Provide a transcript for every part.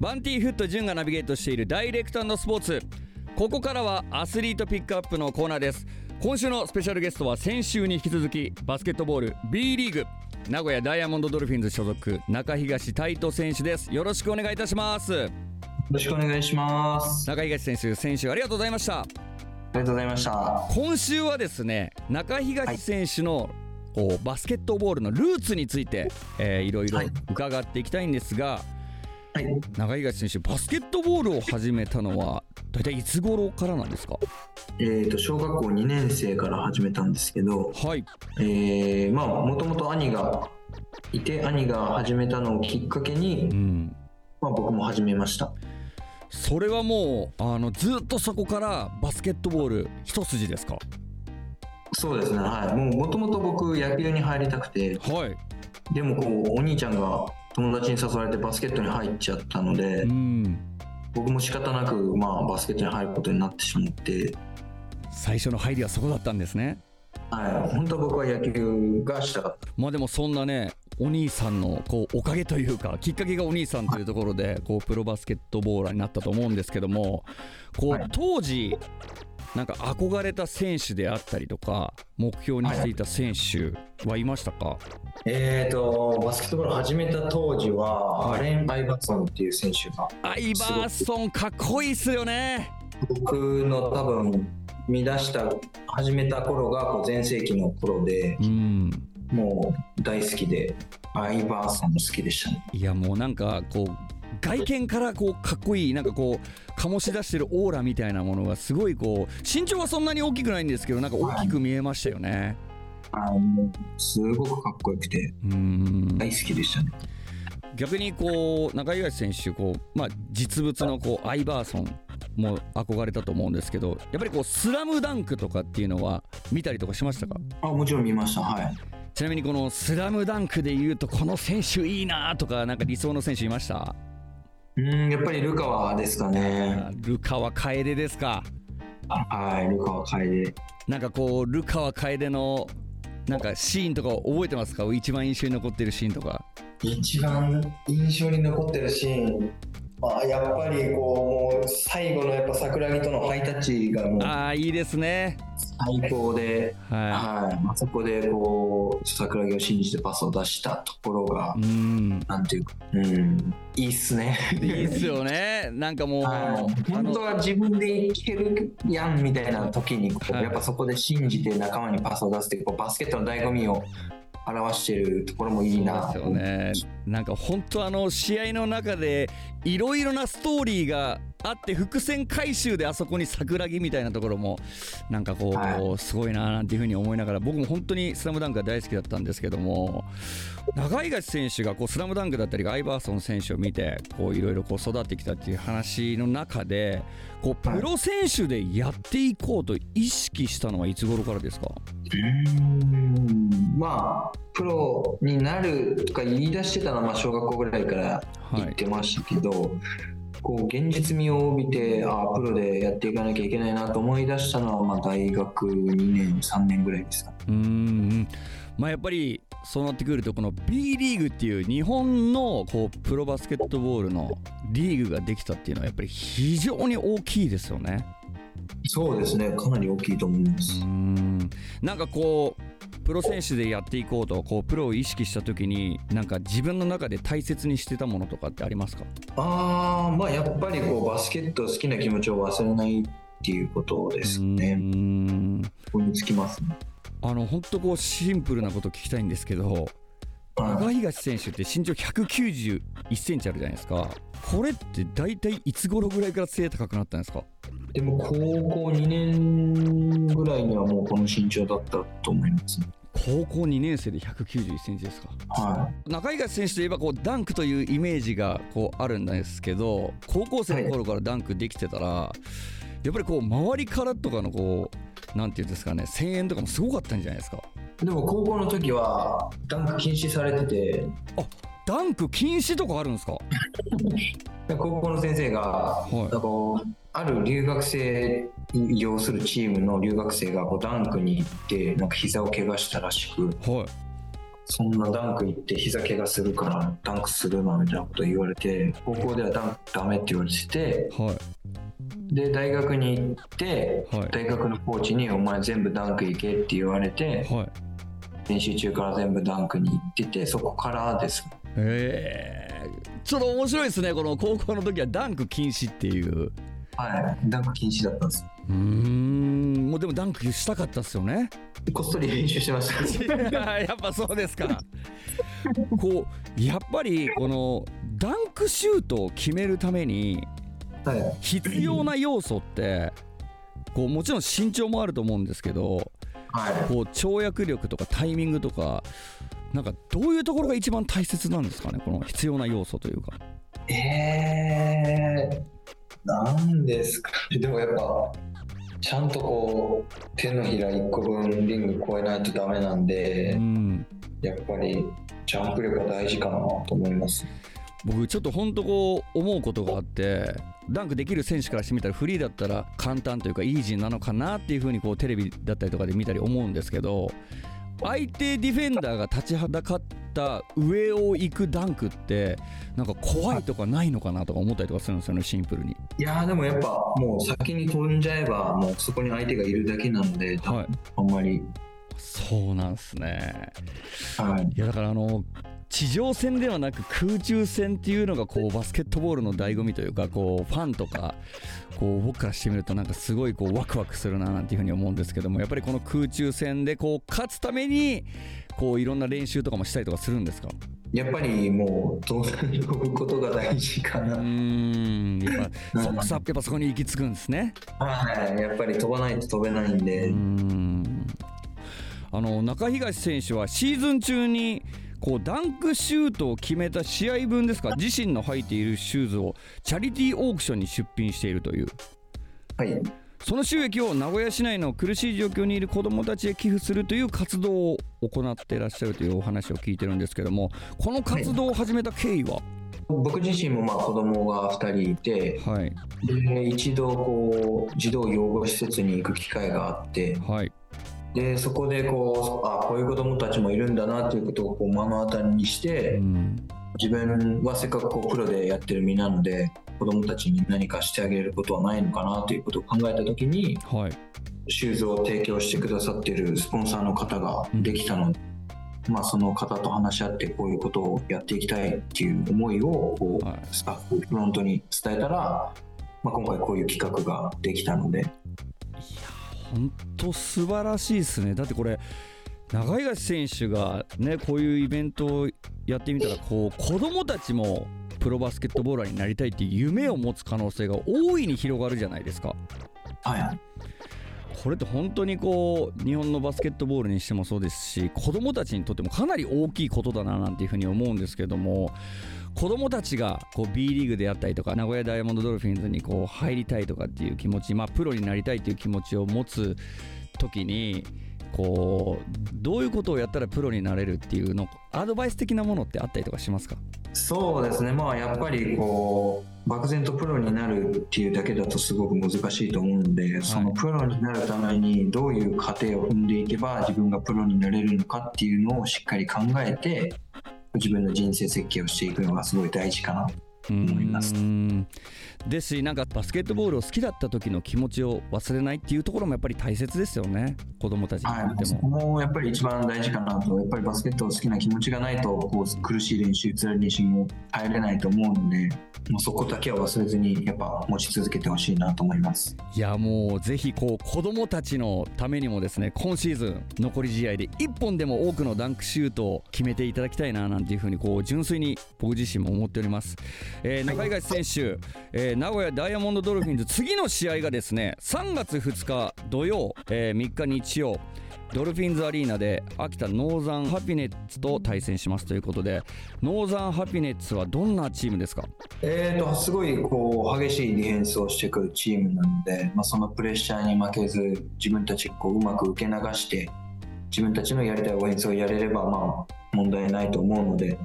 バンティーフット潤がナビゲートしているダイレクトスポーツ。ここからはアスリートピックアップのコーナーです。今週のスペシャルゲストは先週に引き続きバスケットボール B リーグ。名古屋ダイヤモンドドルフィンズ所属中東太斗選手です。よろしくお願いいたします。よろしくお願いします。中東選手選手ありがとうございました。ありがとうございました。今週はですね中東選手の、はいこうバスケットボールのルーツについて、えー、いろいろ伺っていきたいんですが、はい、長東選手バスケットボールを始めたのは大体いつ頃からなんですか？えーと、小学校2年生から始めたんですけど、はい。えー、まあもともと兄がいて兄が始めたのをきっかけに、うん。まあ、僕も始めました。それはもうあのずっとそこからバスケットボール一筋ですか？そうですね。はい。もともと僕野球に入りたくて、はい、でもこうお兄ちゃんが友達に誘われてバスケットに入っちゃったので、うん、僕も仕方なく、まあ、バスケットに入ることになってしまって。最初の入りはそこだったんですねはい。本当は僕は野球がした。かったまあでもそんなねお兄さんのこうおかげというかきっかけがお兄さんというところでこうプロバスケットボーラーになったと思うんですけどもこう当時なんか憧れた選手であったりとか目標にしていた選手はいましたか、はい、えーとバスケットボール始めた当時は、はい、アレン・アイバーソンっていう選手が。アイバーソンかっこいいっすよね。僕の多分見出した始めた頃がこう全盛期の頃で、うん、もう大好きでアイバーソンも好きでしたねいやもうなんかこう外見からこうかっこいいなんかこう醸し出してるオーラみたいなものがすごいこう身長はそんなに大きくないんですけどなんか大きく見えましたよね。あのすごくかっこよくて大好きでしたね。逆にこう中東選手こう、まあ、実物のこうアイバーソンも憧れたと思うんですけどやっぱりこうスラムダンクとかっていうのは見たりとかしましたか？あもちろん見ました。はい。ちなみにこのスラムダンクでいうとこの選手いいなとかなんか理想の選手いました？うんやっぱりルカワですかね。ルカワ楓ですか？はいルカワ楓。なんかこうルカワ楓のなんかシーンとか覚えてますか？一番印象に残ってるシーンとか。一番印象に残ってるシーンまあ、やっぱりこうもう最後のやっぱ桜木とのハイタッチがもうああいいですね。最高で、はい、はい、あそこでこう桜木を信じてパスを出したところが、うん、なんていうか、うん、いいっすね。いいっすよね。なんかもう、はい、本当は自分でいけるやんみたいな時にこう、はい、やっぱそこで信じて仲間にパスを出すっていうこうバスケットの醍醐味を表してるところもいいな。ですよね。なんか本当あの試合の中でいろいろなストーリーがあって伏線回収であそこに桜木みたいなところもなんかこう、はい、すごいななんていうふうに思いながら僕も本当に「スラムダンクが大好きだったんですけども長井選手がこうスラムダンクだったりアイバーソン選手を見ていろいろ育ってきたっていう話の中でこうプロ選手でやっていこうと意識したのはいつ頃からですか？うんまあプロになるとか言い出してたのはまあ小学校ぐらいから言ってましたけど、はい、こう現実味を帯びてあプロでやっていかなきゃいけないなと思い出したのはまあ大学2年3年ぐらいですかうん。まあやっぱりそうなってくるとこの B リーグっていう日本のこうプロバスケットボールのリーグができたっていうのはやっぱり非常に大きいですよね。そうですね。かなり大きいと思います。うん。なんかこうプロ選手でやっていこうとこうプロを意識した時になんか自分の中で大切にしてたものとかってありますか？ああまあやっぱりこうバスケット好きな気持ちを忘れないっていうことですね。うん。ここにつきますね。あの本当こうシンプルなこと聞きたいんですけど長東選手って身長191センチあるじゃないですか。これって大体いつ頃ぐらいから背高くなったんですか？でも高校2年ぐらいにはもうこの身長だったと思います、高校2年生で191センチですか、はい、中東選手といえばこうダンクというイメージがこうあるんですけど高校生の頃からダンクできてたら、はい、やっぱりこう周りからとかのこうなんていうんですかね声援とかもすごかったんじゃないですか。でも高校の時はダンク禁止されてて。あダンク禁止とかあるんですか 高校の先生が、はい、ある留学生要するチームの留学生がこうダンクに行ってなんか膝を怪我したらしく、はい、そんなダンク行って膝怪我するからダンクするなみたいなこと言われて高校ではダンクダメって言われててはい。で大学に行って、はい。大学のコーチに「お前全部ダンク行け」って言われてはい。練習中から全部ダンクに行っててそこからです。えー、ちょっと面白いですねこの高校の時はダンク禁止っていう。はい。ダンク禁止だったんですうーん。もうでもダンクしたかったっすよね。こっそり練習してました。やっぱそうですか。こうやっぱりこのダンクシュートを決めるためにはい。必要な要素ってこうもちろん身長もあると思うんですけどはい。こう跳躍力とかタイミングとかなんかどういうところが一番大切なんですかね？この必要な要素というか。えー、なんですかでもやっぱちゃんとこう手のひら1個分リング超えないとダメなんでうん。やっぱりジャンプ力が大事かなと思います。僕ちょっと本当こう思うことがあってダンクできる選手からしてみたらフリーだったら簡単というかイージーなのかなっていうふうにこうテレビだったりとかで見たり思うんですけど相手ディフェンダーが立ちはだかった上を行くダンクってなんか怖いとかないのかなとか思ったりとかするんですよねシンプルに。いやーでもやっぱもう先に飛んじゃえばもうそこに相手がいるだけなので、はい、あんまりそうなんですね。はいいやだからあの地上戦ではなく空中戦っていうのがこうバスケットボールの醍醐味というかこうファンとかこう僕からしてみるとなんかすごいこうワクワクするななんていうふうに思うんですけどもやっぱりこの空中戦でこう勝つためにこういろんな練習とかもしたりとかするんですか？やっぱりもう当然飛ぶことが大事かうな、ーんやっぱそそやっぱそこに行き着くんですね。はい。やっぱり飛ばないと飛べないんで、うーん。あの中東選手はシーズン中にこうダンクシュートを決めた試合分ですか？自身の履いているシューズをチャリティーオークションに出品しているという。はい。その収益を名古屋市内の苦しい状況にいる子どもたちへ寄付するという活動を行っていらっしゃるというお話を聞いてるんですけどもこの活動を始めた経緯は？僕自身もまあ子供が2人いてはい。で一度こう児童養護施設に行く機会があってはいでそこでこうあこういう子供たちもいるんだなということをこう目の当たりにして、うん。自分はせっかくこうプロでやってる身なので子供たちに何かしてあげることはないのかなということを考えた時にはい。シューズを提供してくださってるスポンサーの方ができたので、まあ、その方と話し合ってこういうことをやっていきたいっていう思いをこうはい。スタッフフロントに伝えたら、まあ、今回こういう企画ができたので本当素晴らしいですね。だってこれ長東選手がねこういうイベントをやってみたらこう子供たちもプロバスケットボーラーになりたいっていう夢を持つ可能性が大いに広がるじゃないですか。はい。これって本当にこう日本のバスケットボールにしてもそうですし子どもたちにとってもかなり大きいことだななんていうふうに思うんですけども子供たちがこう B リーグであったりとか名古屋ダイヤモンドドルフィンズにこう入りたいとかっていう気持ち、まあ、プロになりたいっていう気持ちを持つ時にこうどういうことをやったらプロになれるっていうのアドバイス的なものってあったりとかしますか？そうですね。まあやっぱりこう漠然とプロになるっていうだけだとすごく難しいと思うので、そのプロになるためにどういう過程を踏んでいけば自分がプロになれるのかっていうのをしっかり考えて自分の人生設計をしていくのがすごい大事かな思いますですしなんかバスケットボールを好きだった時の気持ちを忘れないっていうところもやっぱり大切ですよね子供たちにはい、とってそこも。もやっぱり一番大事かなと、やっぱりバスケットを好きな気持ちがないと、こう苦しい練習、辛い練習も入れないと思うので、もうそこだけは忘れずに、やっぱ持ち続けてほしいなと思います。いやもうぜひこう子供たちのためにもですね今シーズン残り試合で1本でも多くのダンクシュートを決めていただきたいななんていうふうにこう純粋に僕自身も思っております、えー中東選手、えー名古屋ダイヤモンドドルフィンズ次の試合がですね3月2日土曜、えー3日日曜ドルフィンズアリーナで秋田ノーザンハピネッツと対戦しますということでノーザンハピネッツはどんなチームですか？えーと、すごいこう激しいディフェンスをしてくるチームなので、まあ、そのプレッシャーに負けず、自分たちこううまく受け流して、自分たちのやりたいオフェンスをやれれば、まあ、問題ないと思うので、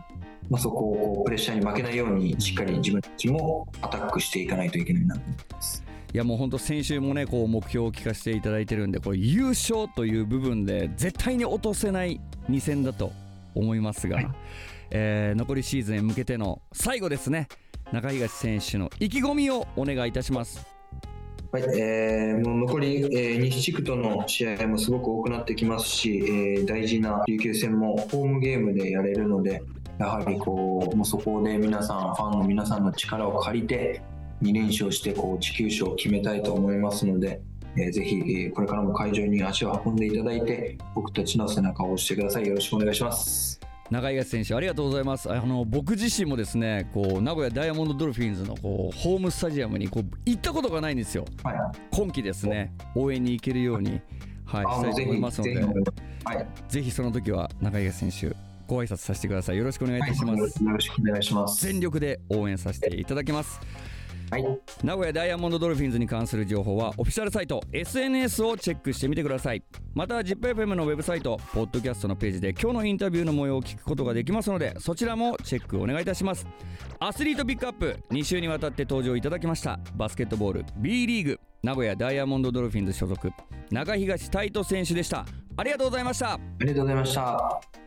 まあ、そこをこうプレッシャーに負けないように、しっかり自分たちもアタックしていかないといけないなと思います。いやもう本当先週もねこう目標を聞かせていただいてるんでこれ優勝という部分で絶対に落とせない2戦だと思いますが、はい、えー、残りシーズンへ向けての最後ですね中東選手の意気込みをお願いいたします。はいえー、もう残り、えー、西地区との試合もすごく多くなってきますし、えー、大事な琉球戦もホームゲームでやれるので、やはりこうもうそこで皆さん、ファンの皆さんの力を借りて、2連勝してこう地球賞を決めたいと思いますので、えー、ぜひ、えー、これからも会場に足を運んでいただいて、僕たちの背中を押してください。よろしくお願いします。中井選手ありがとうございます。あの僕自身もですねこう名古屋ダイヤモンドドルフィンズのこうホームスタジアムにこう行ったことがないんですよ、はい、今季ですね。応援に行けるように、はい、したいと思いますので。ぜはい、ぜひその時は中井選手ご挨拶させてください。よろしくお願いいたします、はい、よろしくお願いします。全力で応援させていただきます。はい、名古屋ダイヤモンドドルフィンズに関する情報はオフィシャルサイト SNS をチェックしてみてください。また ZIPFM のウェブサイトポッドキャストのページで今日のインタビューの模様を聞くことができますのでそちらもチェックお願いいたします。アスリートピックアップ2週にわたって登場いただきました。バスケットボール B リーグ。名古屋ダイヤモンドドルフィンズ所属中東タイト選手でした。ありがとうございました。ありがとうございました